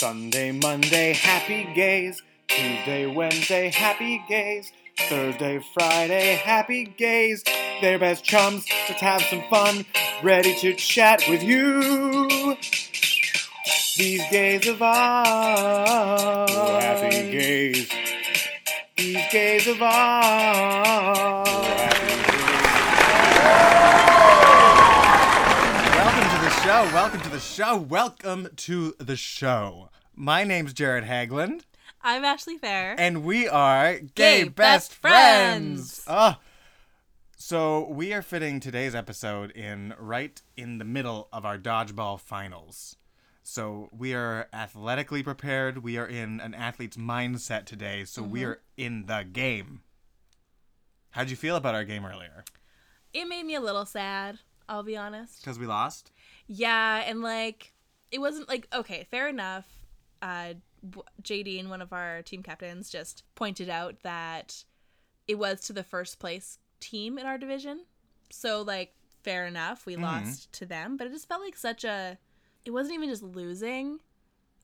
Sunday, Monday, happy gays. Tuesday, Wednesday, happy gays. Thursday, Friday, happy gays. They're best chums. Let's have some fun. Ready to chat with you. These gays of oh, ours. Happy gays. These gays of ours. Show. Welcome to the show. Welcome to the show. My name's Jared Hagland, I'm Ashley Fair. and we are Gay, Gay Best, Best Friends. Friends. Ah. So we are fitting today's episode in right in the middle of our dodgeball finals. So we are athletically prepared. We are in an athlete's mindset today. So we Mm-hmm. are in the game. How'd you feel about our game earlier? it made me a little sad, I'll be honest. Because we lost? Yeah, and like it wasn't like okay, fair enough. Uh JD and one of our team captains just pointed out that it was to the first place team in our division. So like fair enough, we lost to them, but it just felt like such a it wasn't even just losing.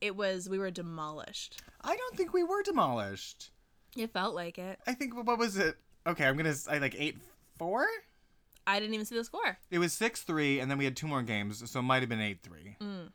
It was we were demolished. I don't think we were demolished. It felt like it. I think what was it? Okay, I'm gonna I like eight four. I didn't even see the score. It was six three, and then we had two more games, so it might have been eight three. Mm.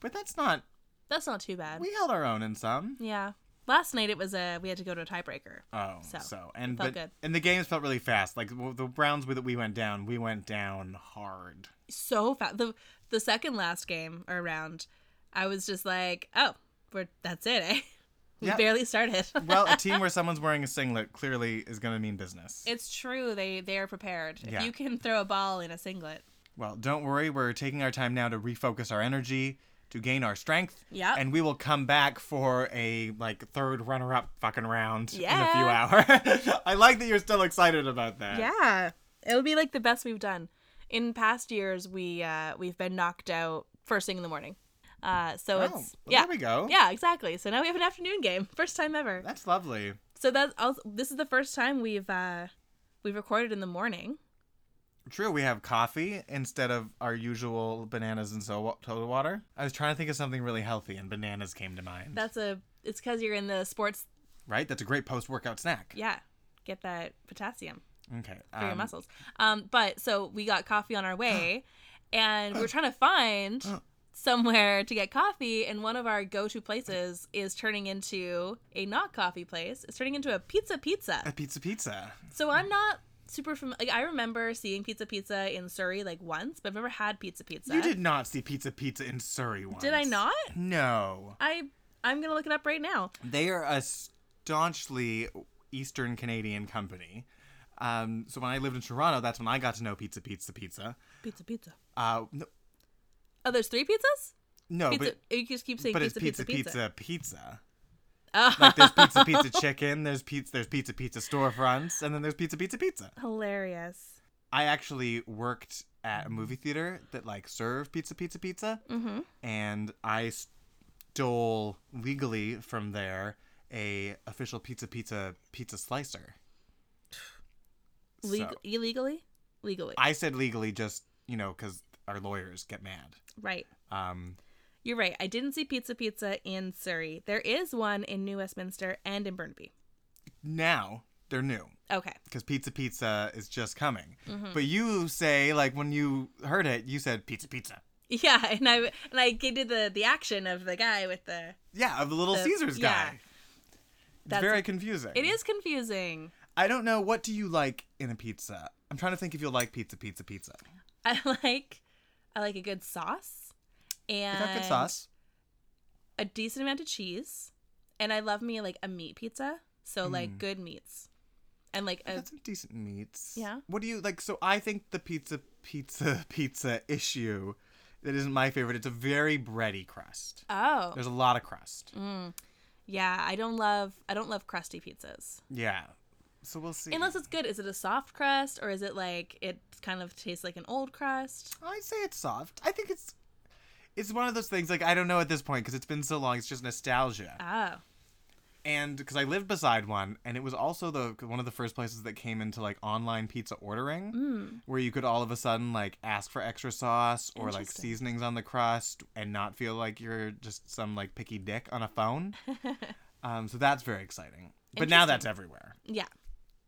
But that's not. That's not too bad. We held our own in some. Yeah. Last night it was a we had to go to a tiebreaker. Oh, So, so, and felt but good. and the games felt really fast. Like the rounds that we went down, we went down hard. So fast. The the second last game or round, I was just like, oh, we're that's it, eh? We Yeah. barely started. Well, a team where someone's wearing a singlet clearly is gonna mean business. it's true. They they are prepared. Yeah. If you can throw a ball in a singlet. Well, don't worry. We're taking our time now to refocus our energy, to gain our strength. Yeah. And we will come back for a like third runner-up fucking round in a few hours. I like that you're still excited about that. Yeah. It'll be like the best we've done. In past years, we uh we've been knocked out first thing in the morning. Uh, so Oh, it's well, yeah, there we go. yeah, exactly. So now we have an afternoon game, first time ever. That's lovely. So that's also, this is the first time we've uh we've recorded in the morning. True, we have coffee instead of our usual bananas and so- soda water. I was trying to think of something really healthy, and bananas came to mind. That's a it's because you're in the sports. right? That's a great post-workout snack. Yeah, get that potassium Okay. for your um, muscles. Um, but so we got coffee on our way, and we we're trying to find somewhere to get coffee, and one of our go-to places is turning into a not coffee place. It's turning into a pizza pizza. A pizza pizza. So I'm not super familiar. Like I remember seeing pizza pizza in Surrey like once, but I've never had pizza pizza. You did not see pizza pizza in Surrey once. Did I not? No. I I'm gonna look it up right now. They are a staunchly Eastern Canadian company. Um, so when I lived in Toronto, that's when I got to know Pizza Pizza Pizza. Pizza pizza. Uh, no, Oh, there's three pizzas. no Pizza. but you just keep saying but pizza, it's pizza pizza, pizza pizza. Oh, Like there's pizza pizza chicken, there's pizza there's pizza pizza storefronts, and then there's pizza pizza pizza. hilarious. I actually worked at a movie theater that like served pizza pizza pizza, Mm-hmm. and I stole legally from there a official pizza pizza pizza slicer. Leg- So, illegally, legally. I said legally just you know because our lawyers get mad. right. Um, You're right. I didn't see pizza pizza in Surrey. There is one in New Westminster and in Burnaby. now they're new Okay. because pizza pizza is just coming. Mm-hmm. But you say like when you heard it, you said pizza pizza. Yeah, and I and I did the the action of the guy with the. Yeah, of the Little The- Caesars yeah. guy. It's That's- very confusing. It is confusing. I don't know. What do you like in a pizza? I'm trying to think if you'll like pizza, pizza, pizza. I like, I like a good sauce, and good sauce. a decent amount of cheese, and I love me like a meat pizza. So hmm. like good meats, and like a some decent meats. Yeah. What do you like? So I think the pizza, pizza, pizza issue that isn't my favorite. It's a very bready crust. oh There's a lot of crust. Mm. yeah. I don't love I don't love crusty pizzas Yeah. So we'll see. unless it's good. Is it a soft crust or is it like it kind of tastes like an old crust? I'd say it's soft. I think it's it's one of those things like I don't know at this point because it's been so long. It's just nostalgia. Oh, and because I lived beside one, and it was also the one of the first places that came into like online pizza ordering, Mm. where you could all of a sudden like ask for extra sauce or like seasonings on the crust, and not feel like you're just some like picky dick on a phone. um, so that's very exciting. But now that's everywhere. Yeah.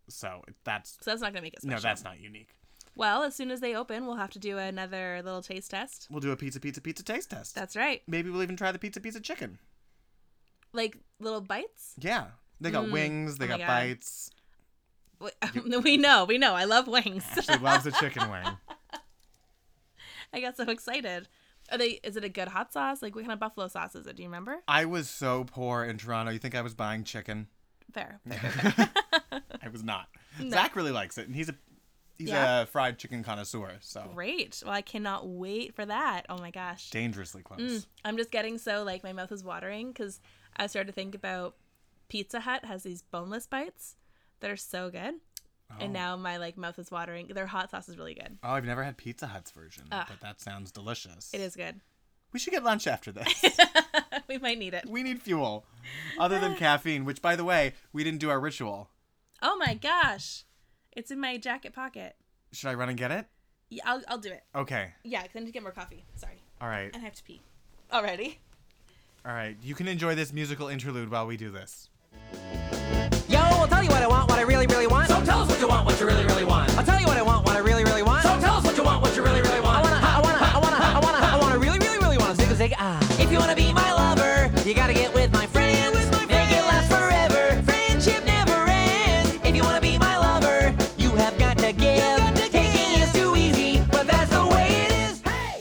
So that's So that's not gonna make it special. no, that's not unique. Well, as soon as they open, we'll have to do another little taste test. We'll do a pizza, pizza, pizza taste test. That's right. Maybe we'll even try the pizza, pizza chicken. Like little bites. Yeah, they got Mm. wings, they Oh got bites. We- we know, we know. I love wings. She loves a chicken wing. I got so excited. Are they? Is it a good hot sauce? Like what kind of buffalo sauce is it? Do you remember? I was so poor in Toronto. You think I was buying chicken? Fair. fair, fair, fair. I was not. No. Zach really likes it, and he's a he's Yeah? a fried chicken connoisseur. So Great. Well, I cannot wait for that. Oh my gosh. dangerously close. Mm, I'm just getting so like my mouth is watering because I started to think about Pizza Hut has these boneless bites that are so good, Oh. and now my like mouth is watering. Their hot sauce is really good. Oh, I've never had Pizza Hut's version, Ugh. but that sounds delicious. It is good. We should get lunch after this. we might need it. we need fuel, other than caffeine. Which, by the way, we didn't do our ritual. Oh my gosh, it's in my jacket pocket. Should I run and get it? Yeah, I'll I'll do it. Okay. Yeah, 'cause I need to get more coffee. Sorry, All right. and I have to pee. Already. All right. You can enjoy this musical interlude while we do this. Yo, I'll tell you what I want, what I really, really want. So tell us what you want, what you really, really want. I'll tell you what I want, you gotta get with my friends. Make it last forever. Friendship never ends. If you wanna be my lover, you have got to give. Taking is too easy, but that's the way it is. Hey!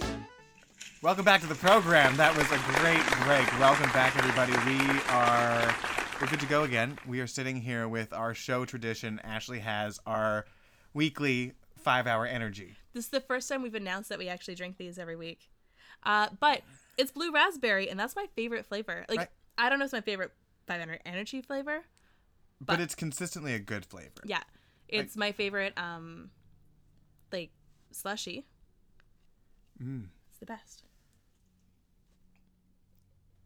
Welcome back to the program. That was a great break. Welcome back, everybody. We are we're good to go again. We are sitting here with our show tradition. Ashley has our weekly five-hour energy. This is the first time we've announced that we actually drink these every week. Uh, but it's blue raspberry, and that's my favorite flavor. Like Right. I don't know if it's my favorite five-hour energy flavor. But, it's consistently a good flavor. Yeah, it's my favorite. Um, like slushy. Mm. It's the best.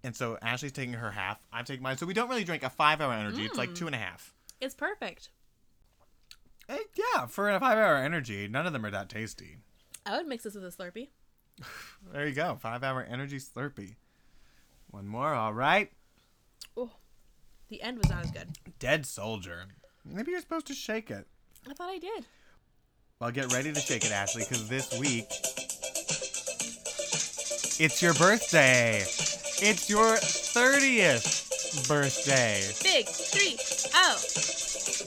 And so Ashley's taking her half. I'm taking mine. So we don't really drink a five-hour energy. It's like two and a half. It's perfect. Eh, yeah, for a five-hour energy, none of them are that tasty. I would mix this with a Slurpee. There you go, five-hour energy Slurpee. One more. All right. Oh, the end was not as good. Dead soldier. Maybe you're supposed to shake it. I thought I did. Well, get ready to shake it, Ashley, because this week it's your birthday. It's your 30th birthday. Big three. Oh,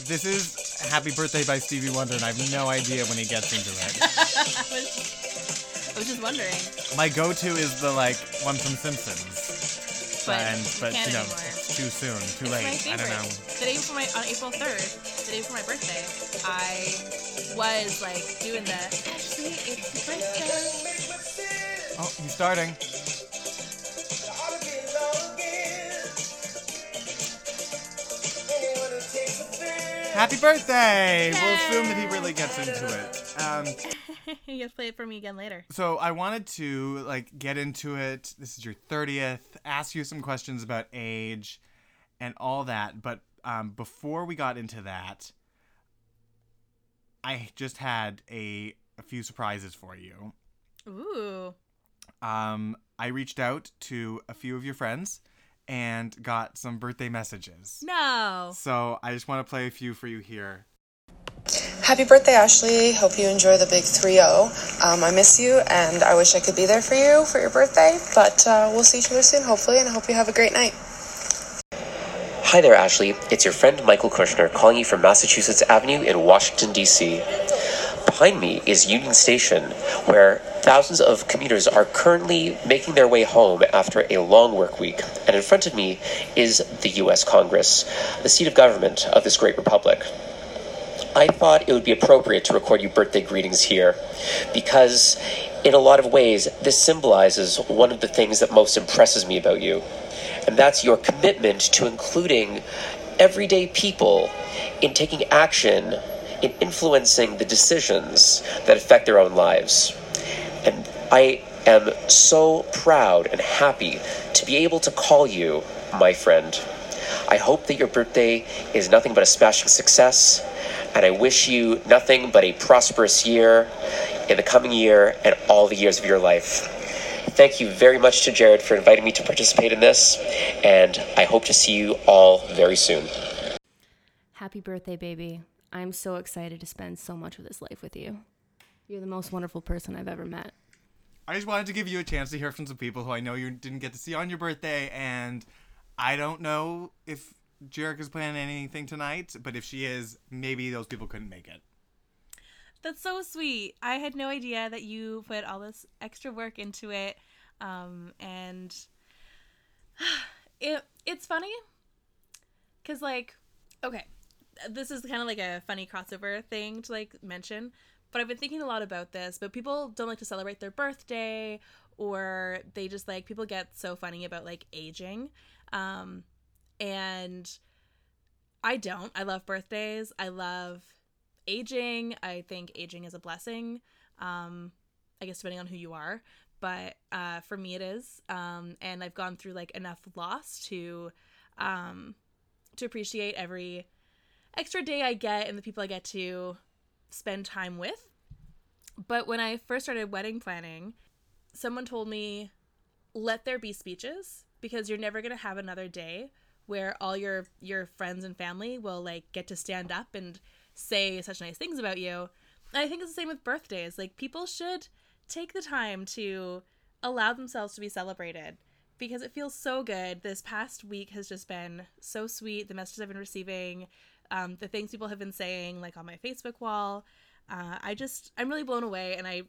This is Happy Birthday by Stevie Wonder, and I have no idea when he gets into it. I was, just wondering. My go to is the, like, one from Simpsons. But and, you but you know, anymore. it's too soon, too It's late. I don't know. The day before my on April third, the day before my birthday, I was like doing the actually it's your birthday. Oh, he's starting. Happy birthday! We'll assume that he really gets into it. Um, you have to play it for me again later. so I wanted to like get into it. This is your thirtieth. Ask you some questions about age and all that. But um, before we got into that, I just had a a few surprises for you. Ooh. um, I reached out to a few of your friends and got some birthday messages. No. So I just want to play a few for you here. Happy birthday, Ashley. Hope you enjoy the big 3 0. Um, I miss you, and I wish I could be there for you for your birthday, but uh, we'll see each other soon, hopefully, and I hope you have a great night. Hi there, Ashley. It's your friend Michael Kushner calling you from Massachusetts Avenue in Washington, D.C. Behind me is Union Station, where thousands of commuters are currently making their way home after a long work week. And in front of me is the U.S. Congress, the seat of government of this great republic. I thought it would be appropriate to record you birthday greetings here because, in a lot of ways, this symbolizes one of the things that most impresses me about you, and that's your commitment to including everyday people in taking action, in influencing the decisions that affect their own lives. And I am so proud and happy to be able to call you my friend. I hope that your birthday is nothing but a smashing success, and I wish you nothing but a prosperous year in the coming year and all the years of your life. Thank you very much to Jared for inviting me to participate in this, and I hope to see you all very soon. Happy birthday, baby. I'm so excited to spend so much of this life with you. You're the most wonderful person I've ever met. I just wanted to give you a chance to hear from some people who I know you didn't get to see on your birthday, and I don't know if is planning anything tonight, but if she is, maybe those people couldn't make it. That's so sweet. I had no idea that you put all this extra work into it. Um, and it it's funny cuz like okay, this is kind of like a funny crossover thing to like mention, but I've been thinking a lot about this, but people don't like to celebrate their birthday or they just like people get so funny about like aging. Um and I don't. I love birthdays. I love aging. I think aging is a blessing. Um, I guess depending on who you are, but uh, for me it is. Um, and I've gone through like enough loss to um, to appreciate every extra day I get and the people I get to spend time with. But when I first started wedding planning, someone told me, "Let there be speeches because you're never gonna have another day." where all your your friends and family will like get to stand up and say such nice things about you. And I think it's the same with birthdays. Like people should take the time to allow themselves to be celebrated because it feels so good. This past week has just been so sweet. The messages I've been receiving, um, the things people have been saying, like on my Facebook wall. Uh, I just I'm really blown away, and I.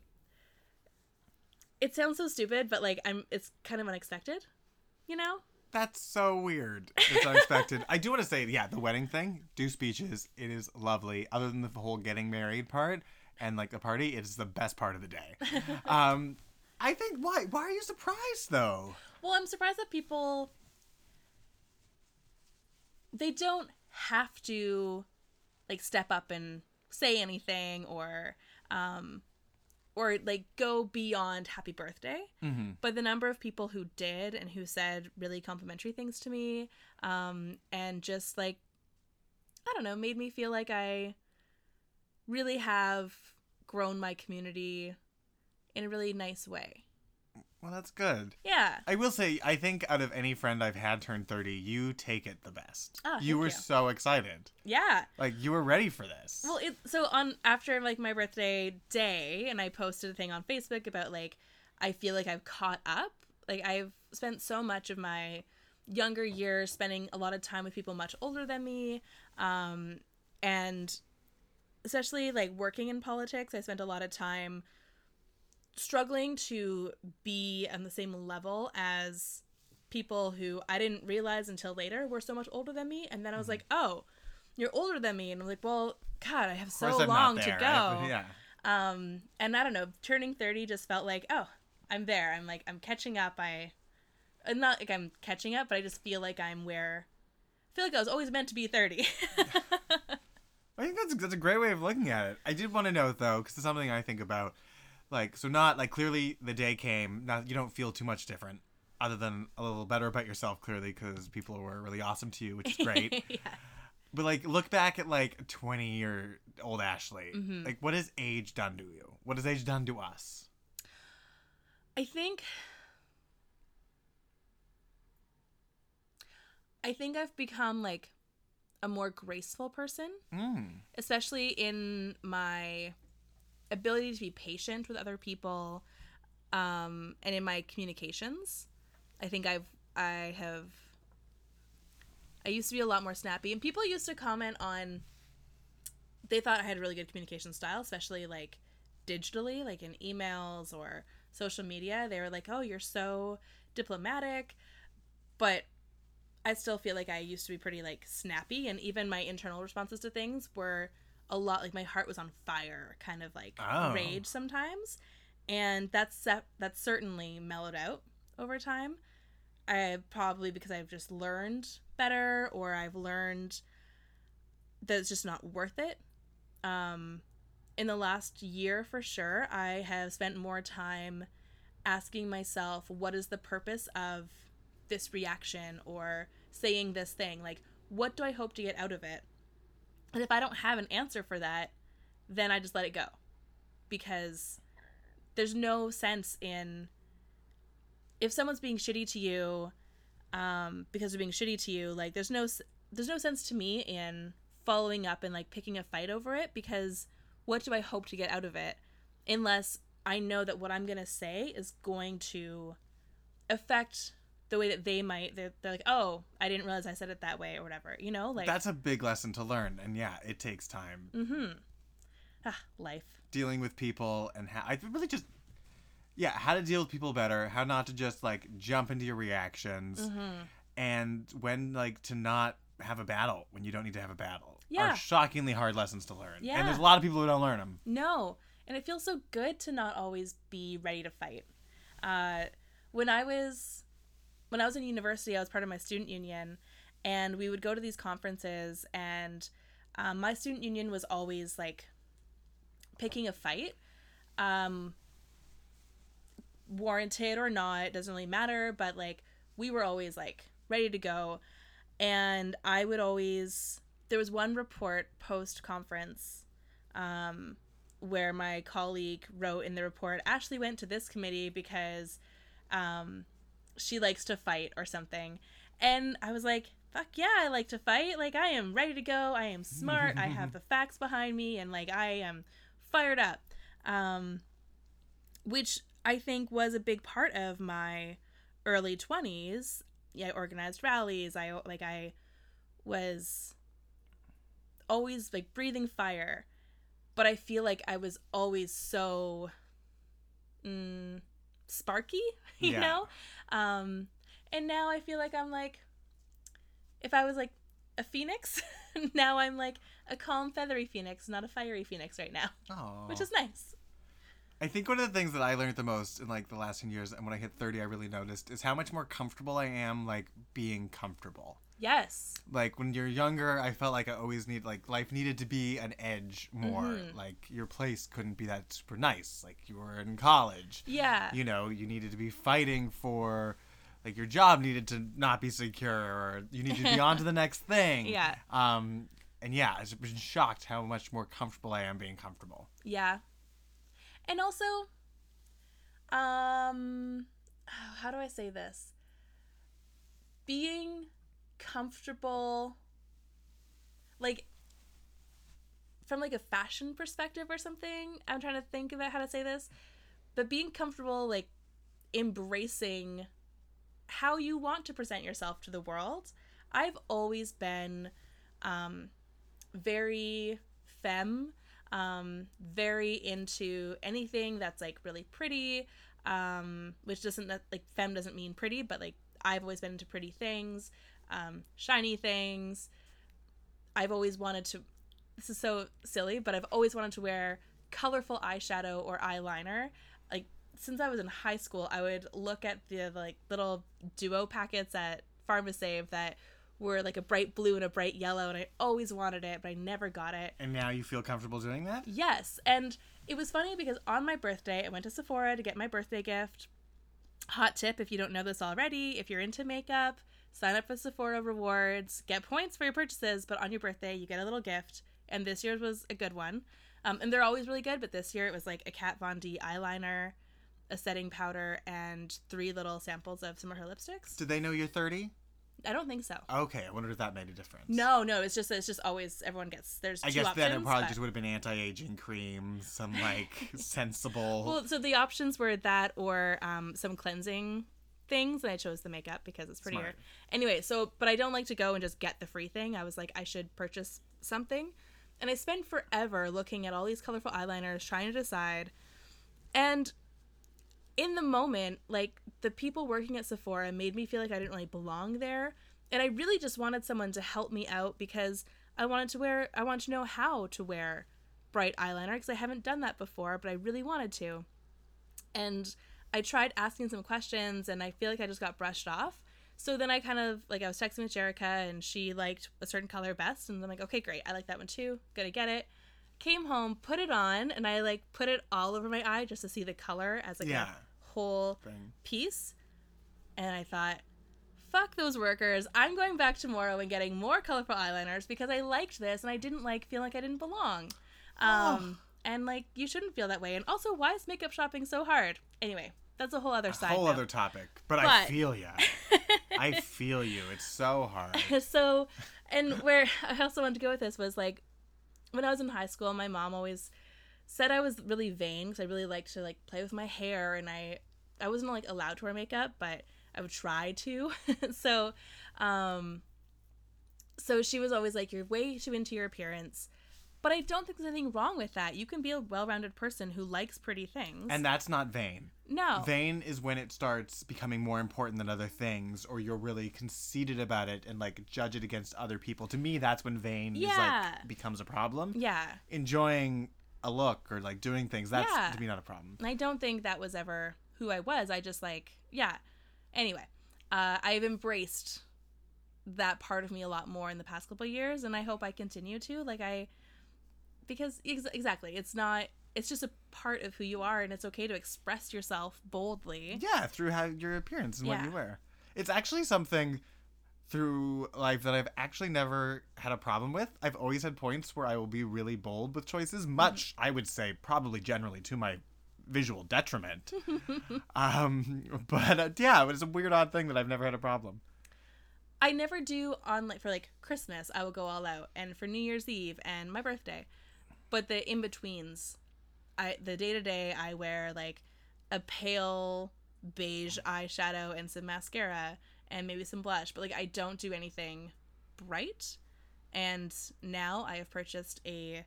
It sounds so stupid, but like I'm, it's kind of unexpected, you know. That's so weird. It's unexpected. I do want to say, yeah, the wedding thing, do speeches. It is lovely. Other than the whole getting married part and like the party, it is the best part of the day. Um, I think why? Why are you surprised though? Well, I'm surprised that people they don't have to like step up and say anything or um or like go beyond happy birthday Mm-hmm. but the number of people who did and who said really complimentary things to me um and just like i don't know made me feel like i really have grown my community in a really nice way Well, that's good. yeah I will say, I think out of any friend I've had turn 30, you take it the best. Oh, you were you. so excited. yeah Like, you were ready for this. Well, it so on after like my birthday day, and I posted a thing on Facebook about like I feel like I've caught up. Like I've spent so much of my younger years spending a lot of time with people much older than me, um, and especially like working in politics, I spent a lot of time struggling to be on the same level as people who I didn't realize until later were so much older than me, and then I was like, oh you're older than me and i'm like well god i have so I'm long to go right? Yeah. um and i don't know turning 30 just felt like oh i'm there i'm like i'm catching up i uh, not like i'm catching up but i just feel like i'm where i feel like i was always meant to be 30 I think that's that's a great way of looking at it. I did want to know though, because it's something I think about. Like, so not like clearly the day came. Not you don't feel too much different, other than a little better about yourself clearly because people were really awesome to you, which is great. yeah but like, look back at like twenty year old Ashley. Mhm. Like, what has age done to you? What has age done to us? i think i think i've become like a more graceful person Mm. especially in my ability to be patient with other people um, and in my communications i think i've i have i used to be a lot more snappy and people used to comment on they thought i had a really good communication style especially like digitally like in emails or social media. They were like oh you're so diplomatic but I still feel like I used to be pretty like snappy, and even my internal responses to things were a lot like my heart was on fire, kind of like Oh. rage sometimes, and that's that's certainly mellowed out over time. I probably because I've just learned better, or I've learned that it's just not worth it. Um, in the last year, for sure, I have spent more time asking myself, what is the purpose of this reaction or saying this thing? Like, what do I hope to get out of it? And if I don't have an answer for that, then I just let it go. Because there's no sense in if someone's being shitty to you um, because they're being shitty to you, like there's no there's no sense to me in following up and like picking a fight over it because what do I hope to get out of it unless I know that what I'm gonna say is going to affect the way that they might they're, they're like oh I didn't realize I said it that way or whatever you know like That's a big lesson to learn, and yeah, it takes time ah, life dealing with people and how I really just yeah how to deal with people better, how not to just like jump into your reactions, Mm-hmm. and when like to not have a battle when you don't need to have a battle. Yeah. are shockingly hard lessons to learn. Yeah. and there's a lot of people who don't learn them. No. And it feels so good to not always be ready to fight. Uh, when I was when I was in university, I was part of my student union, and we would go to these conferences, and um, my student union was always like picking a fight, um, warranted or not, it doesn't really matter. But like we were always like ready to go, and I would always. There was one report post conference um, where my colleague wrote in the report Ashley went to this committee because um, she likes to fight or something. And I was like, fuck yeah, I like to fight. Like, I am ready to go. I am smart. I have the facts behind me. And, like, I am fired up. Um, which I think was a big part of my early 20s. Yeah, I organized rallies. I, like, I was always, like, breathing fire but I feel like I was always so mm, sparky, you Yeah. know? Um, and now I feel like I'm like, if I was like a phoenix, now I'm like a calm, feathery phoenix, not a fiery phoenix right now, Oh, which is nice. I think one of the things that I learned the most in like the last 10 years and when I hit 30 I really noticed is how much more comfortable I am like being comfortable. Yes. Like when you're younger, I felt like I always need like life needed to be an edge more. Like your place couldn't be that super nice. Like you were in college. Yeah. You know, you needed to be fighting for like your job needed to not be secure or you needed to be on to the next thing. Yeah. Um and yeah, I've been shocked how much more comfortable I am being comfortable. Yeah. And also, um, how do I say this? Being comfortable, like, from like a fashion perspective or something. I'm trying to think about how to say this, but being comfortable, like, embracing how you want to present yourself to the world. I've always been, um, very femme um very into anything that's like really pretty um which doesn't like femme doesn't mean pretty but like i've always been into pretty things um shiny things i've always wanted to this is so silly but i've always wanted to wear colorful eyeshadow or eyeliner like since i was in high school i would look at the like little duo packets at pharmasave that were like a bright blue and a bright yellow and i always wanted it but i never got it And now you feel comfortable doing that? Yes, and it was funny because on my birthday, I went to Sephora to get my birthday gift. Hot tip if you don't know this already, if you're into makeup, sign up for Sephora rewards, get points for your purchases, but on your birthday, you get a little gift. And this year's was a good one. Um, and they're always really good, but this year it was like a Kat Von D eyeliner, a setting powder, and three little samples of some of her lipsticks. Did they know you're 30? I don't think so. Okay, I wonder if that made a difference. No, no, it's just it's just always everyone gets there's I guess options. then it probably but- just would have been anti-aging cream, some like sensible. Well, so the options were that or um, some cleansing things, and I chose the makeup because it's prettier. Smart. Anyway, so but I don't like to go and just get the free thing. I was like, I should purchase something, and I spent forever looking at all these colorful eyeliners, trying to decide. And in the moment, like the people working at Sephora made me feel like I didn't really belong there, and I really just wanted someone to help me out because I wanted to wear, I wanted to know how to wear bright eyeliner because I haven't done that before, but I really wanted to. And I tried asking some questions and I feel like I just got brushed off. So then I kind of like I was texting with Jerica and she liked a certain color best and I'm like, okay, great, I like that one too. Gonna get it. Came home, put it on, and I like put it all over my eye just to see the color as like Yeah. a whole Thing. piece. And I thought, fuck those workers. I'm going back tomorrow and getting more colorful eyeliners because I liked this and I didn't like feeling like I didn't belong. Um, and like you shouldn't feel that way. And also, why is makeup shopping so hard? Anyway, that's a whole other side. Whole note. other topic. But, I feel ya. I feel you. It's so hard. so and where i also wanted to go with this was like when i was in high school my mom always said i was really vain because i really liked to like play with my hair and i i wasn't like allowed to wear makeup but i would try to so um so she was always like you're way too into your appearance but i don't think there's anything wrong with that you can be a well-rounded person who likes pretty things And that's not vain. no Vain is when it starts becoming more important than other things, or you're really conceited about it and like judge it against other people. To me, that's when vain is Yeah. like becomes a problem. yeah Enjoying a look or like doing things, that's Yeah. to me not a problem. And I don't think that was ever who I was. I just like, yeah. Anyway, uh, I've embraced that part of me a lot more in the past couple of years, and I hope I continue to. Like, I, because ex- exactly, it's not, it's just a part of who you are, and it's okay to express yourself boldly. Yeah, through how your appearance and what you wear. It's actually something through life that I've actually never had a problem with. I've always had points where I will be really bold with choices, much I would say probably generally to my visual detriment. um, but uh, yeah, it's a weird odd thing that I've never had a problem. I never do on like for like Christmas. I will go all out, and for New Year's Eve and my birthday. But the in betweens, I the day to day I wear like a pale beige eyeshadow and some mascara and maybe some blush. But like I don't do anything bright. And now I have purchased a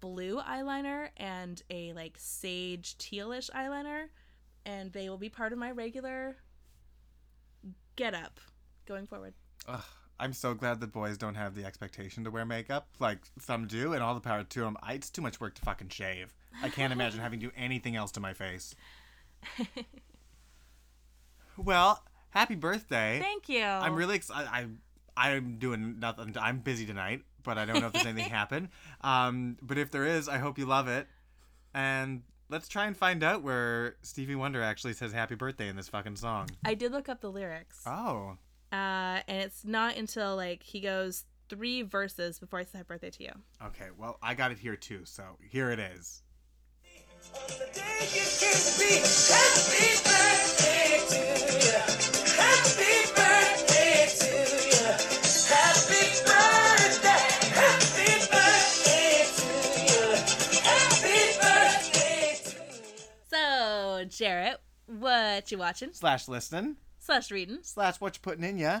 blue eyeliner and a like sage tealish eyeliner, and they will be part of my regular get up going forward. Ugh, I'm so glad that boys don't have the expectation to wear makeup like some do, and all the power to them. I, it's too much work to fucking shave. I can't imagine having to do anything else to my face. well, happy birthday. Thank you. I'm really excited. I, I'm doing nothing. I'm busy tonight, but I don't know if there's anything happen. Um, but if there is, I hope you love it. And let's try and find out where Stevie Wonder actually says happy birthday in this fucking song. I did look up the lyrics. Oh. Uh, and it's not until like he goes three verses before I say happy birthday to you. Okay, well, I got it here too, so here it is. So, Jared, what you watching? Slash listening, Slash reading. slash what you putting in ya,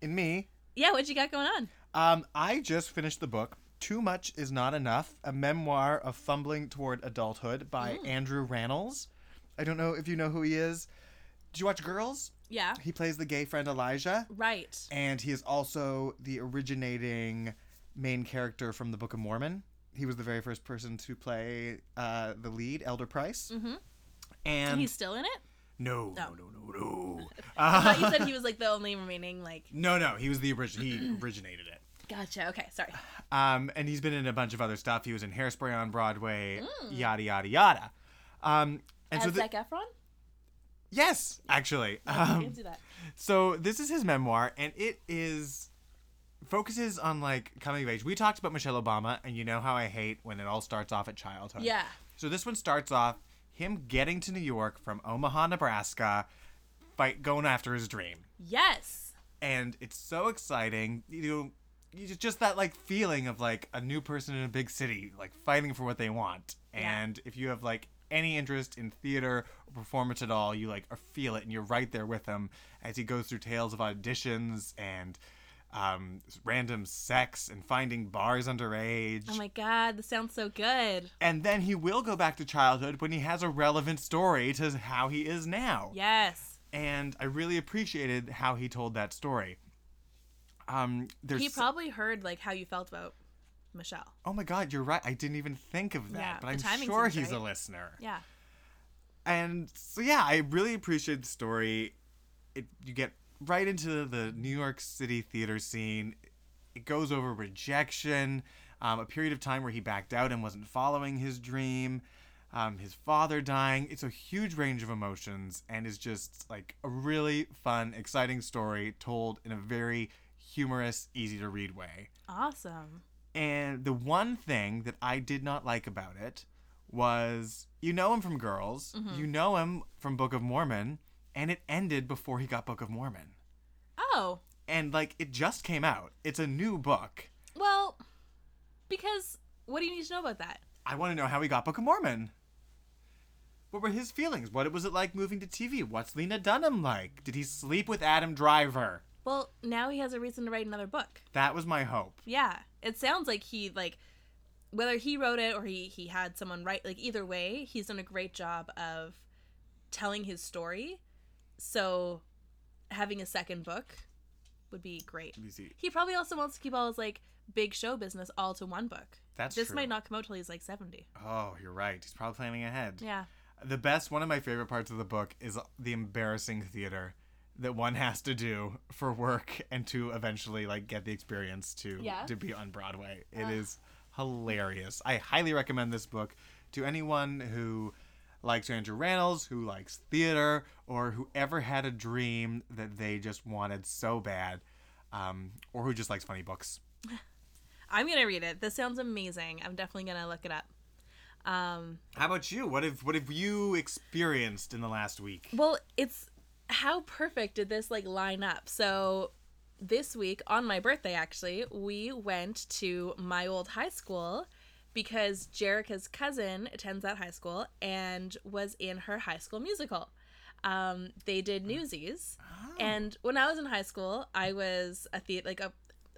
in me. Yeah, what you got going on? Um, I just finished the book. Too Much Is Not Enough, a memoir of fumbling toward adulthood by Andrew Rannells. I don't know if you know who he is. Did you watch Girls? Yeah. He plays the gay friend Elijah, Right. and he is also the originating main character from the Book of Mormon. He was the very first person to play uh, the lead, Elder Price. Mm-hmm. And He's still in it? No, No. no, no, no, no. I thought you said he was like the only remaining like no, no. He was the original. He originated it. Gotcha. Okay, sorry. Um, and he's been in a bunch of other stuff. He was in Hairspray on Broadway, yada yada yada. Um, and As so the, Zac Efron? yes, actually. Um, can do that. so this is his memoir, and it is focuses on like coming of age. We talked about Michelle Obama, and you know how I hate when it all starts off at childhood. Yeah. So this one starts off him getting to New York from Omaha, Nebraska, fight going after his dream Yes. and it's so exciting. You know, just- that like feeling of like a new person in a big city, like fighting for what they want. Yeah. And if you have like any interest in theater or performance at all, you like feel it, and you're right there with him as he goes through tales of auditions and um, random sex and finding bars underage. Oh my god, this sounds so good. and then he will go back to childhood when he has a relevant story to how he is now Yes. and I really appreciated how he told that story. Um, there's He probably heard like how you felt about Michelle. oh my god, you're right. I didn't even think of that, Yeah, but I'm sure he's a listener. Yeah. And so yeah, I really appreciate the story. It you get right into the New York City theater scene. It goes over rejection, um, a period of time where he backed out and wasn't following his dream. um, his father dying. It's a huge range of emotions and is just like a really fun, exciting story told in a very humorous, easy to read way. Awesome. And the one thing that I did not like about it was you know him from Girls, you know him from Book of Mormon, and it ended before he got Book of Mormon. Oh, And like it just came out. It's a new book. well, because what do you need to know about that? I want to know how he got Book of Mormon. What were his feelings? What was it like moving to TV? What's Lena Dunham like? Did he sleep with Adam Driver? Well, now he has a reason to write another book. That was my hope. Yeah, it sounds like he like whether he wrote it or he he had someone write like either way, he's done a great job of telling his story. So having a second book would be great. He probably also wants to keep all his like big show business all to one book. That's this true. might not come out till he's like 70. Oh, you're right. He's probably planning ahead. Yeah. The best, one of my favorite parts of the book is the embarrassing theater that one has to do for work and to eventually like get the experience to Yeah. to be on Broadway. It is hilarious. I highly recommend this book to anyone who likes Andrew Rannells, who likes theater, or who ever had a dream that they just wanted so bad, um, or who just likes funny books. I'm going to read it. This sounds amazing. I'm definitely going to look it up. Um How about you? What have what have you experienced in the last week? Well, it's how perfect did this like line up? So this week on my birthday actually, we went to my old high school because Jerica's cousin attends that high school and was in her high school musical. Um, they did Newsies, and when I was in high school, I was a the- like a,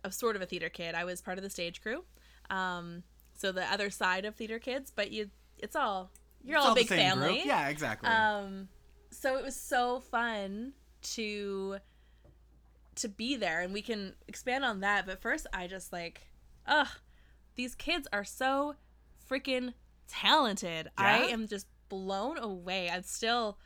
a sort of a theater kid. I was part of the stage crew, um, so the other side of theater kids. But you, it's all you're It's all a the big family. Group. Yeah, exactly. Um, so it was so fun to to be there, and we can expand on that. But first, I just like, ugh, these kids are so freaking talented. I am just blown away. I'm still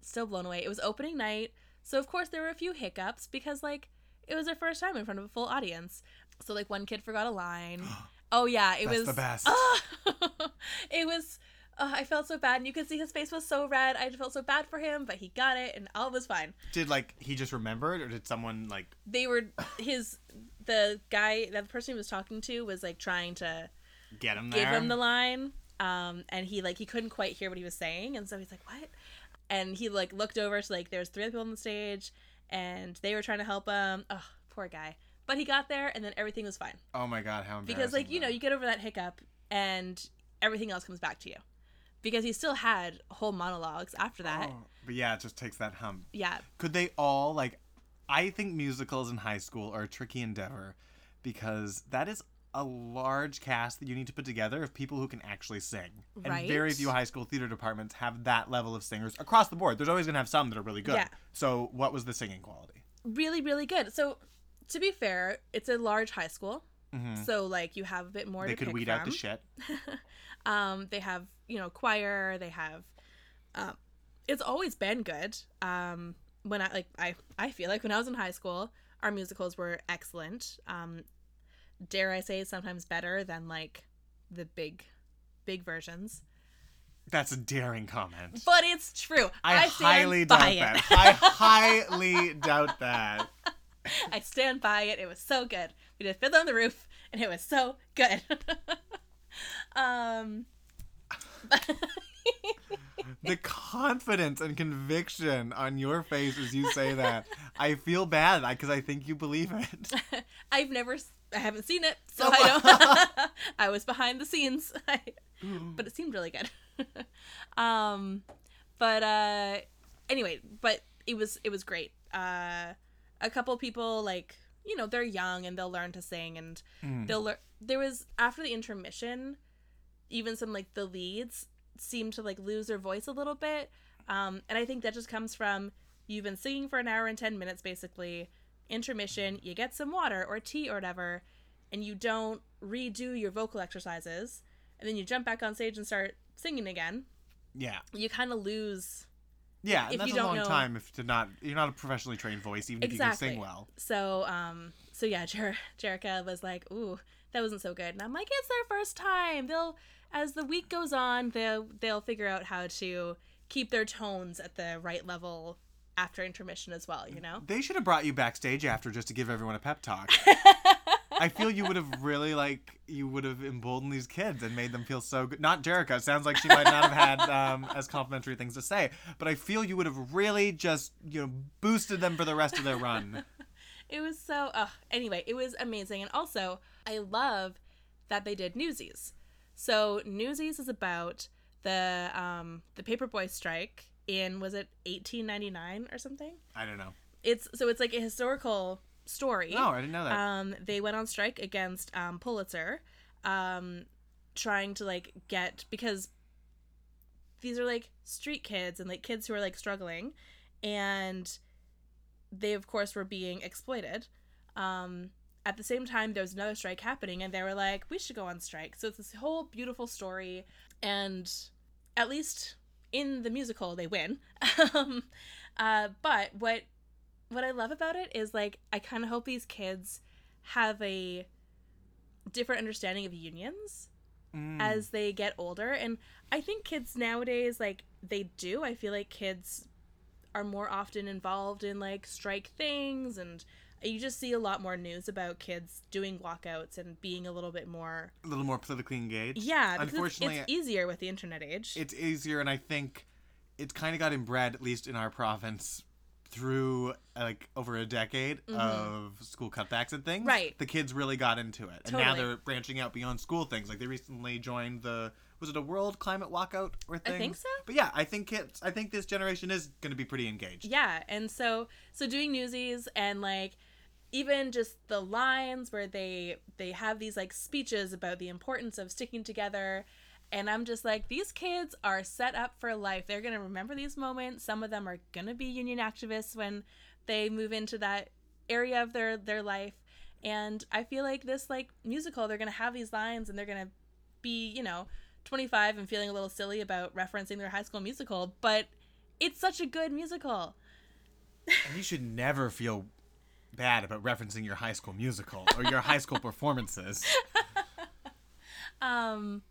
still blown away. It was opening night, so of course there were a few hiccups because like it was their first time in front of a full audience. So like one kid forgot a line. oh yeah, it That's was the best. Ah! it was. Uh, I felt so bad, and you could see his face was so red. I felt so bad for him, but he got it, and all was fine. Did like he just remembered, or did someone like They were his the guy that the person he was talking to was like trying to get him there? give him the line, um, and he like he couldn't quite hear what he was saying, and so he's like, "What?" And he like looked over to like there's three other people on the stage, and they were trying to help him. Oh, poor guy. But he got there, and then everything was fine Oh my god, how embarrassing! because like you know you get over that hiccup, and everything else comes back to you. Because he still had whole monologues after that. Oh, but yeah, it just takes that hump. Yeah, Could they all like? I think musicals in high school are a tricky endeavor because that is a large cast that you need to put together of people who can actually sing. And very few high school theater departments have that level of singers across the board. There's always gonna have some that are really good. Yeah. So what was the singing quality? really, really good. So, to be fair, it's a large high school, so like you have a bit more Mm-hmm. They to could weed from. out the shit. Um, they have you know choir. They have. Um, it's always been good. Um, when I like I I feel like when I was in high school, our musicals were excellent. Um, dare I say sometimes better than like the big, big versions. That's a daring comment. But it's true. I, stand highly doubt it. that. I highly doubt that. I stand by it. It was so good. We did Fiddler on the Roof, and it was so good. um, The confidence and conviction on your face as you say that, I feel bad because I think you believe it. I've never, I haven't seen it, so Oh, I don't. I was behind the scenes, but it seemed really good. um, but uh, anyway, but it was it was great. Uh, a couple people like you know they're young and they'll learn to sing and they'll learn. There was after the intermission, even some like the leads seem to like lose their voice a little bit, um, and I think that just comes from you've been singing for an hour and ten minutes basically. Intermission, you get some water or tea or whatever, and you don't redo your vocal exercises, and then you jump back on stage and start singing again. Yeah. You kind of lose Yeah, and If that's you a don't long know- time if to not you're not a professionally trained voice, even if you can sing well. So, um, so yeah, Jer- Jerica was like, "Ooh, that wasn't so good," and I'm like, "It's their first time. They'll as the week goes on, they'll they'll figure out how to keep their tones at the right level after intermission as well. You know. They should have brought you backstage after just to give everyone a pep talk. I feel you would have really like you would have emboldened these kids and made them feel so good. Not Jerica. It sounds like she might not have had um, as complimentary things to say, but I feel you would have really just you know boosted them for the rest of their run. It was so. Uh, anyway, it was amazing, and also I love that they did Newsies. So Newsies is about the um, the paperboy strike in was it 1899 or something? I don't know. It's so it's like a historical story. No, I didn't know that. Um, they went on strike against um, Pulitzer, um, trying to like get because these are like street kids and like kids who are like struggling, and they of course were being exploited. Um, at the same time, there was another strike happening, and they were like, "We should go on strike." So it's this whole beautiful story, and at least in the musical, they win. um, uh, but what what I love about it is like I kind of hope these kids have a different understanding of unions Mm. as they get older and I think kids nowadays like they do. I feel like kids are more often involved in like strike things and you just see a lot more news about kids doing walkouts and being a little bit more a little more politically engaged. yeah because it's, Unfortunately, it's easier with the internet age it's easier, and I think it's kind of got inbred, at least in our province, through like over a decade of school cutbacks and things. Mm-hmm. Right. The kids really got into it, and now they're branching out beyond school things. Like they recently joined the was it a World Climate Walkout or thing? I think so. But yeah, I think kids. I think this generation is going to be pretty engaged. yeah and so so doing newsies and like even just the lines where they they have these like speeches about the importance of sticking together. And i'm just like these kids are set up for life. They're going to remember these moments. Some of them are going to be union activists when they move into that area of their their life. And i feel like this like musical they're going to have these lines and they're going to be you know 25 and feeling a little silly about referencing their high school musical but it's such a good musical. And you should never feel bad about referencing your high school musical or your high school performances. um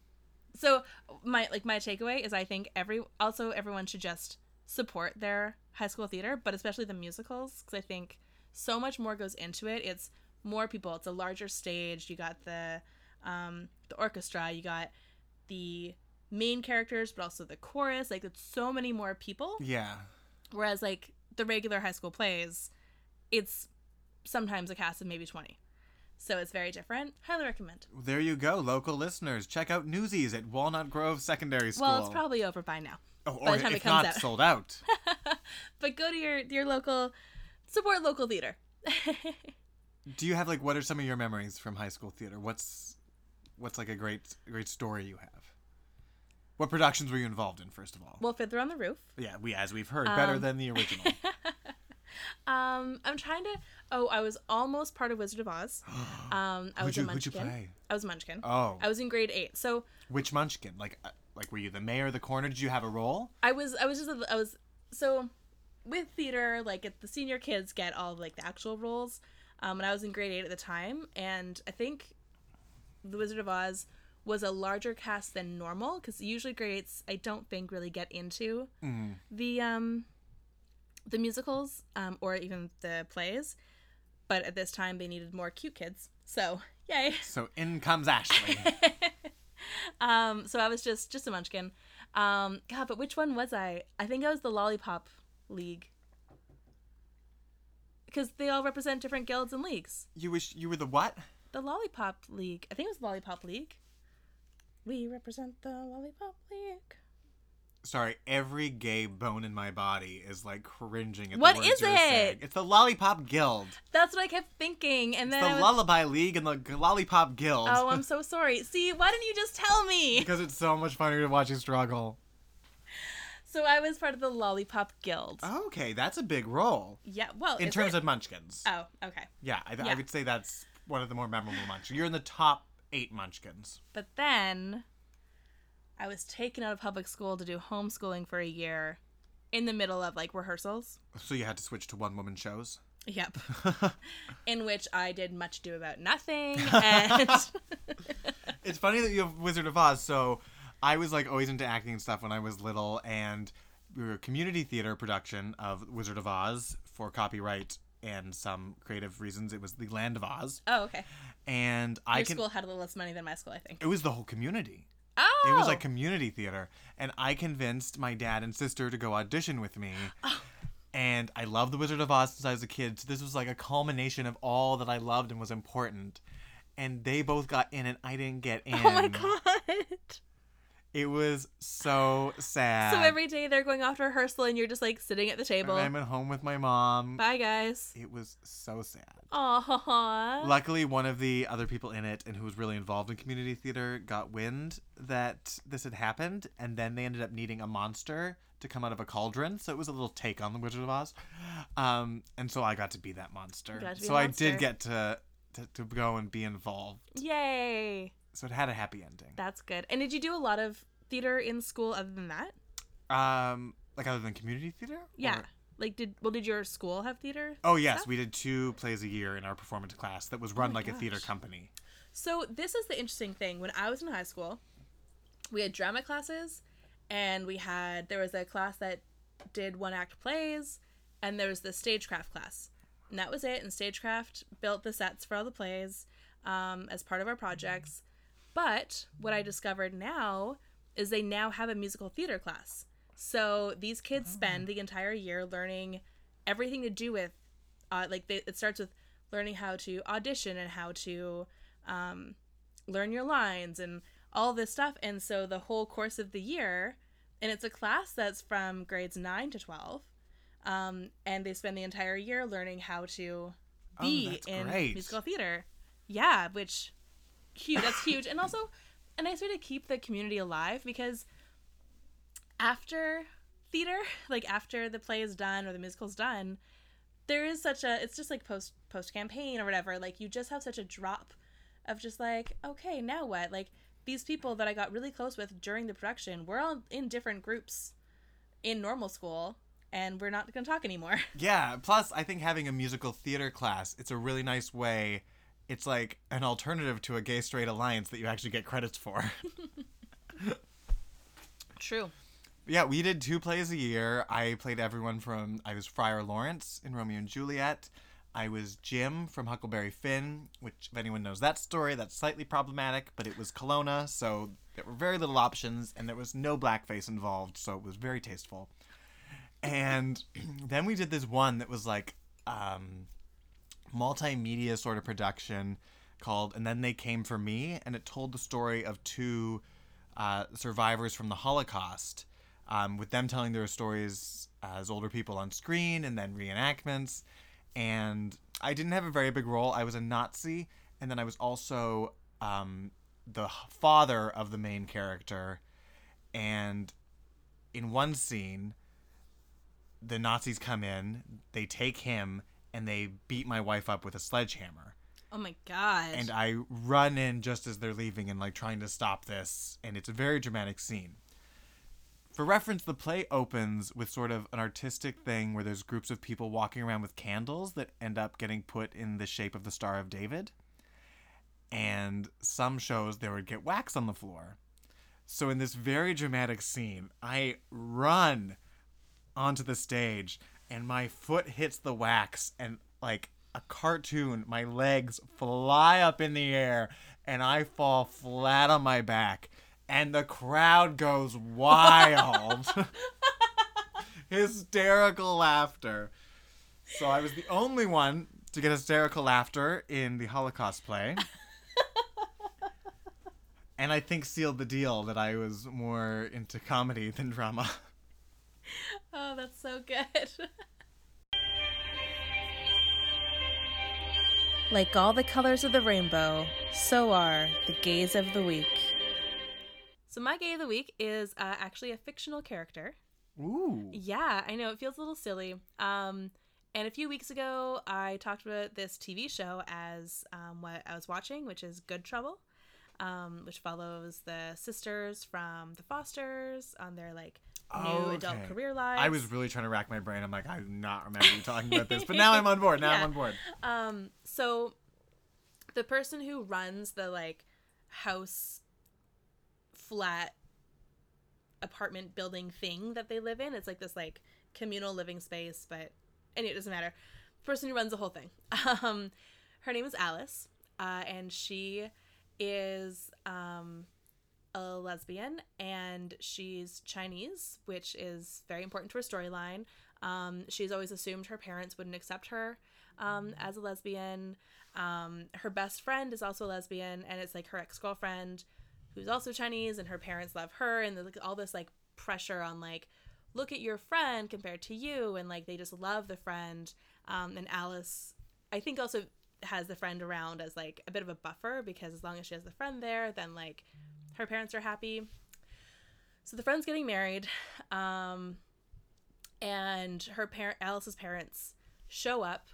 so my like my takeaway is i think every also everyone should just support their high school theater but especially the musicals because i think so much more goes into it it's more people it's a larger stage you got the um the orchestra you got the main characters but also the chorus like it's so many more people Yeah. whereas like the regular high school plays it's sometimes a cast of maybe 20 so it's very different highly recommend There you go, local listeners. Check out Newsies at Walnut Grove Secondary School. well it's probably over by now oh, by the time if it comes not out. sold out. but go to your your local support local theater Do you have like what are some of your memories from high school theater? What's what's like a great great story you have? What productions were you involved in first of all? well fiddler on the roof yeah, we as we've heard, better Um, than the original. um i'm trying to oh i was almost part of wizard of oz um i was you- a munchkin play? i was a munchkin Oh. i was in grade eight so Which munchkin? Like uh, like were you the mayor of the corner? Did you have a role? I was I was just a- I was so with theater like it, the senior kids get all of, like the actual roles, um, and I was in grade eight at the time, and I think the Wizard of Oz was a larger cast than normal because usually grade eights I don't think really get into the um the musicals um, or even the plays, but at this time they needed more cute kids, so yay. So in comes Ashley. Um, so I was just just a munchkin. Um, God, but which one was I? I think I was the Lollipop League. Because they all represent different guilds and leagues. you wish you were the what? The Lollipop League. I think it was the Lollipop League. We represent the Lollipop League. Sorry, every gay bone in my body is like cringing at What the words is it? saying. It's the Lollipop Guild. That's what I kept thinking, and It's then the was, Lullaby League and the Lollipop Guild. oh, I'm so sorry. See, why didn't you just tell me? because it's so much funnier to watch you struggle. So I was part of the Lollipop Guild. Okay, that's a big role Yeah, well, in terms it? of Munchkins. Oh, okay. yeah, I, I yeah. would say that's one of the more memorable Munchkins. You're in the top eight Munchkins. But then I was taken out of public school to do homeschooling for a year in the middle of like rehearsals. So you had to switch to one woman shows. Yep. in which I did much ado about nothing and it's funny that you have Wizard of Oz. So I was like always into acting and stuff when I was little, and we were a community theater production of Wizard of Oz for copyright and some creative reasons. It was the Land of Oz, Oh, okay. and I Your school had a little less money than my school, I think. It was the whole community. Oh, It was like oh. community theater, and I convinced my dad and sister to go audition with me. Oh. And I loved The Wizard of Oz since I was a kid, so this was like a culmination of all that I loved and was important. And they both got in, and I didn't get in. oh my god. It was so sad. So every day they're going off to rehearsal, and you're just like sitting at the And table. I'm at home with my mom. Bye, guys. It was so sad. Aww. Luckily, one of the other people in it and who was really involved in community theater got wind that this had happened, and then they ended up needing a monster to come out of a cauldron. So it was a little take on the Wizard of Oz, um, and so I got to be that monster. be so the I did get to, to to go and be involved. Yay. So it had a happy ending. That's good. And did you do a lot of theater in school other than that? Um, like other than community theater? Yeah. Or- Like did well did your school have theater? Oh yes, stuff? we did two plays a year in our performance class that was run Oh like a theater company. So this is the interesting thing. When I was in high school, we had drama classes and we had there was a class that did one act plays and there was the stagecraft class. And that was it. And stagecraft built the sets for all the plays um, as part of our projects. But what I discovered now is they now have a musical theater class. So these kids spend the entire year learning everything to do with, uh, like they, it starts with learning how to audition and how to um, learn your lines and all this stuff. And so the whole course of the year, and it's a class that's from grades 9 to 12. Um, and they spend the entire year learning how to be Oh, in great. musical theater. Yeah, which huge. That's huge, and also a nice way to keep the community alive because after theater, like after the play is done or the musical's done, there is such a. It's just like post post campaign or whatever. Like you just have such a drop of just like, okay, now what? Like these people that I got really close with during the production, we're all in different groups in normal school, and we're not going to talk anymore. Yeah, plus I think having a musical theater class, it's a really nice way. It's like an alternative to a gay straight alliance that you actually get credits for. True. yeah, we did two plays a year. I played everyone from I was Friar Lawrence in Romeo and Juliet. I was Jim from Huckleberry Finn, which if anyone knows that story, that's slightly problematic, but it was Kelowna, so there were very little options and there was no blackface involved, so it was very tasteful. And then we did this one that was like um multimedia sort of production called and then they came for me and it told the story of two uh, survivors from the holocaust um, with them telling their stories as older people on screen and then reenactments. And i didn't have a very big role. I was a nazi and then i was also um, the father of the main character. And in one scene the nazis come in they take him and they beat my wife up with a sledgehammer Oh my god. and I run in just as they're leaving and like trying to stop this, and it's a very dramatic scene. For reference, the play opens with sort of an artistic thing where there's groups of people walking around with candles that end up getting put in the shape of the Star of David. And some shows there would get wax on the floor. So in this very dramatic scene, I run onto the stage and my foot hits the wax and like a cartoon my legs fly up in the air and i fall flat on my back and the crowd goes wild. Hysterical laughter. So i was the only one to get hysterical laughter in the holocaust play. And i think sealed the deal that i was more into comedy than drama oh, that's so good. like all the colors of the rainbow, so are the gays of the week. So my gay of the week is uh, actually a fictional character. Ooh. Yeah, I know it feels a little silly. Um, and a few weeks ago, I talked about this TV show as um, what I was watching, which is Good Trouble, um, which follows the sisters from the Fosters on their like new Oh, adult career lives. I was really trying to rack my brain. I'm like, I do not remember you talking about this, but now I'm on board. Now Yeah. I'm on board. Um, so the person who runs the like house flat apartment building thing that they live in. It's like this like communal living space, but anyway, it doesn't matter. Person who runs the whole thing. Um, her name is Alice, uh, and she is um, a lesbian, and she's Chinese, which is very important to her storyline. Um, she's always assumed her parents wouldn't accept her um, as a lesbian. Um, her best friend is also a lesbian, and it's like her ex girlfriend who's also Chinese, and her parents love her, and like all this like pressure on like look at your friend compared to you, and like they just love the friend. Um, and Alice, I think, also has the friend around as like a bit of a buffer because as long as she has the friend there, then like her parents are happy. So the friend's getting married, um, and her parent Alice's parents show up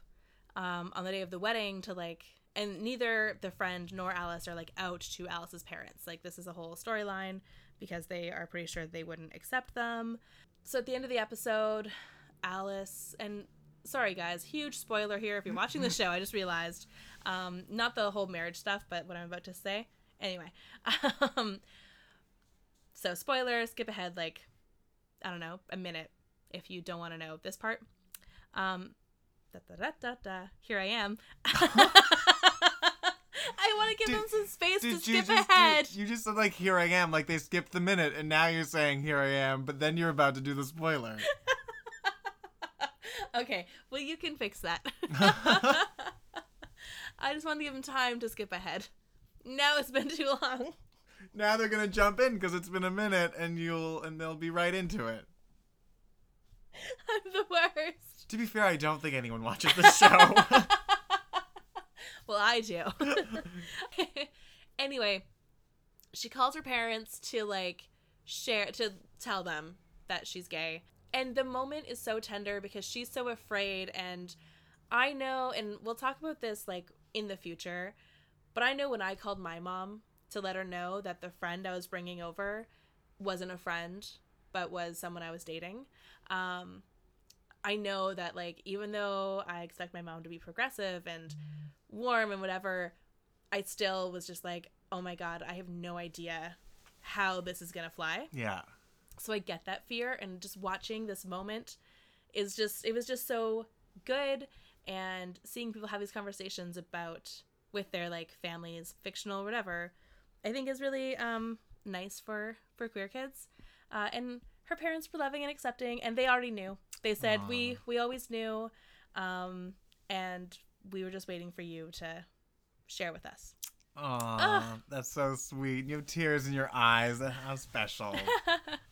um, on the day of the wedding to like and neither the friend nor Alice are like out to Alice's parents. Like this is a whole storyline because they are pretty sure they wouldn't accept them. So at the end of the episode, Alice and sorry guys, huge spoiler here if you're watching the show. I just realized um, not the whole marriage stuff, but what I'm about to say. Anyway, um, so spoiler, skip ahead like I don't know a minute if you don't want to know this part. Um, da, da, da, da, da. Here I am. I want to give Did- them some space to skip just ahead. you just said like here I am, like they skipped the minute, and now you're saying here I am, but then you're about to do the spoiler. Okay, well you can fix that. I just want to give them time to skip ahead. Now it's been too long. now they're gonna jump in because it's been a minute, and you'll and they'll be right into it. I'm the worst. To be fair, I don't think anyone watches the show. Well, I do. anyway, she calls her parents to like share to tell them that she's gay. And the moment is so tender because she's so afraid and I know and we'll talk about this like in the future, but I know when I called my mom to let her know that the friend I was bringing over wasn't a friend but was someone I was dating. Um I know that like even though I expect my mom to be progressive and warm and whatever, I still was just like, oh my god, I have no idea how this is gonna fly. yeah. So I get that fear, and just watching this moment is just it was just so good, and seeing people have these conversations about with their like families, fictional whatever, I think is really um nice for for queer kids, uh, and her parents were loving and accepting, and they already knew. They said we we always knew, um, and we were just waiting for you to share with us. Aw, that's so sweet. You have tears in your eyes. How special.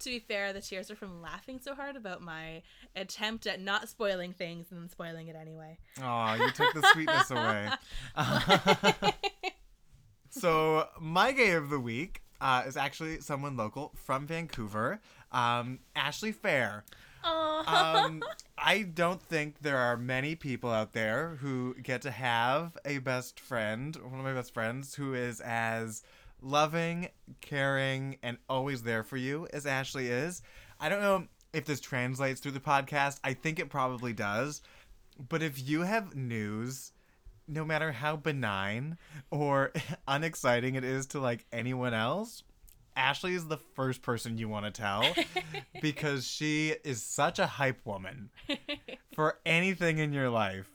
To be fair, the tears are from laughing so hard about my attempt at not spoiling things and then spoiling it anyway. Oh, you took the sweetness away. so my gay of the week uh, is actually someone local from Vancouver, um, Ashley Fair. Um, I don't think there are many people out there who get to have a best friend, one of my best friends, who is as loving, caring, and always there for you as Ashley is. I don't know if this translates through the podcast. I think it probably does. But if you have news, no matter how benign or unexciting it is to like anyone else, Ashley is the first person you want to tell because she is such a hype woman for anything in your life.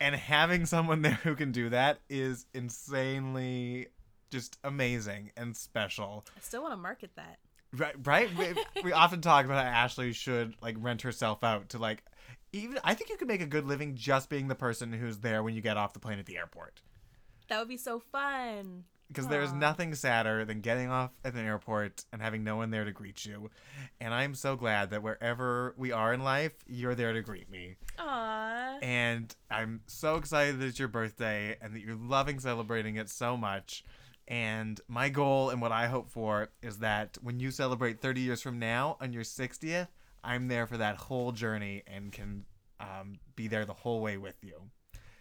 And having someone there who can do that is insanely just amazing and special. I still want to market that. Right, right. We, we often talk about how Ashley should like rent herself out to like even. I think you could make a good living just being the person who's there when you get off the plane at the airport. That would be so fun. Because there's nothing sadder than getting off at an airport and having no one there to greet you. And I'm so glad that wherever we are in life, you're there to greet me. Aww. And I'm so excited that it's your birthday and that you're loving celebrating it so much. And my goal and what I hope for is that when you celebrate 30 years from now on your 60th, I'm there for that whole journey and can um, be there the whole way with you.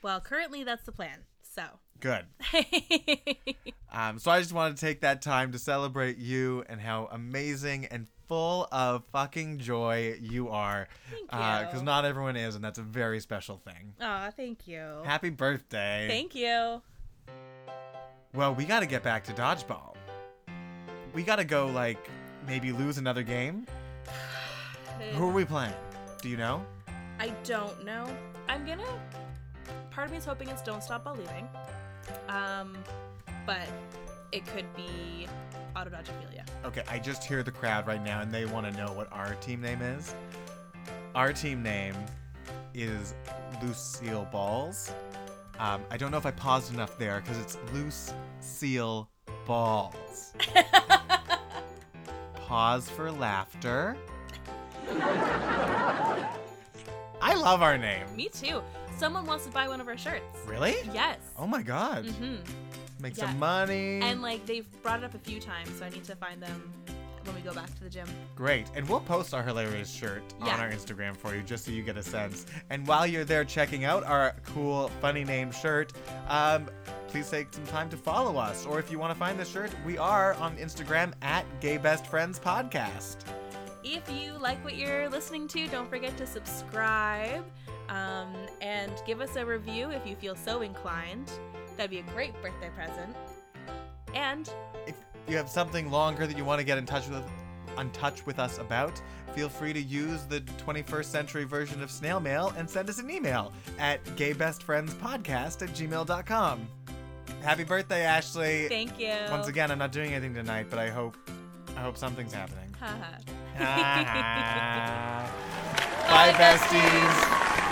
Well, currently that's the plan. So. Good. Um, so I just wanted to take that time to celebrate you and how amazing and full of fucking joy you are. Thank Because you. not everyone is, and that's a very special thing. Aw, thank you. Happy birthday. Thank you. Well, we got to get back to dodgeball. We got to go, like, maybe lose another game. Who are we playing? Do you know? I don't know. I'm gonna. Part of me is hoping it's Don't Stop Believing. Um, but it could be Autododgephilia. Okay, I just hear the crowd right now and they want to know what our team name is. Our team name is Lucille Balls. Um, I don't know if I paused enough there because it's Loose Seal Balls. Pause for laughter. I love our name. Me too. Someone wants to buy one of our shirts. Really? Yes. Oh my god. hmm Make Yeah. some money. And like they've brought it up a few times, so I need to find them when we go back to the gym. Great. And we'll post our hilarious shirt on our Instagram for you just so you get a sense. And while you're there checking out our cool, funny name shirt, um, please take some time to follow us. Or if you want to find the shirt, we are on Instagram at Gay Best Friends Podcast. If you like what you're listening to, don't forget to subscribe um, and give us a review if you feel so inclined. That'd be a great birthday present. And If you have something longer that you want to get in touch with on touch with us about, feel free to use the 21st century version of snail mail and send us an email at gaybestfriendspodcast at gmail.com. Happy birthday, Ashley. thank you. Once again, I'm not doing anything tonight, but I hope I hope something's happening. Haha. Bye, besties.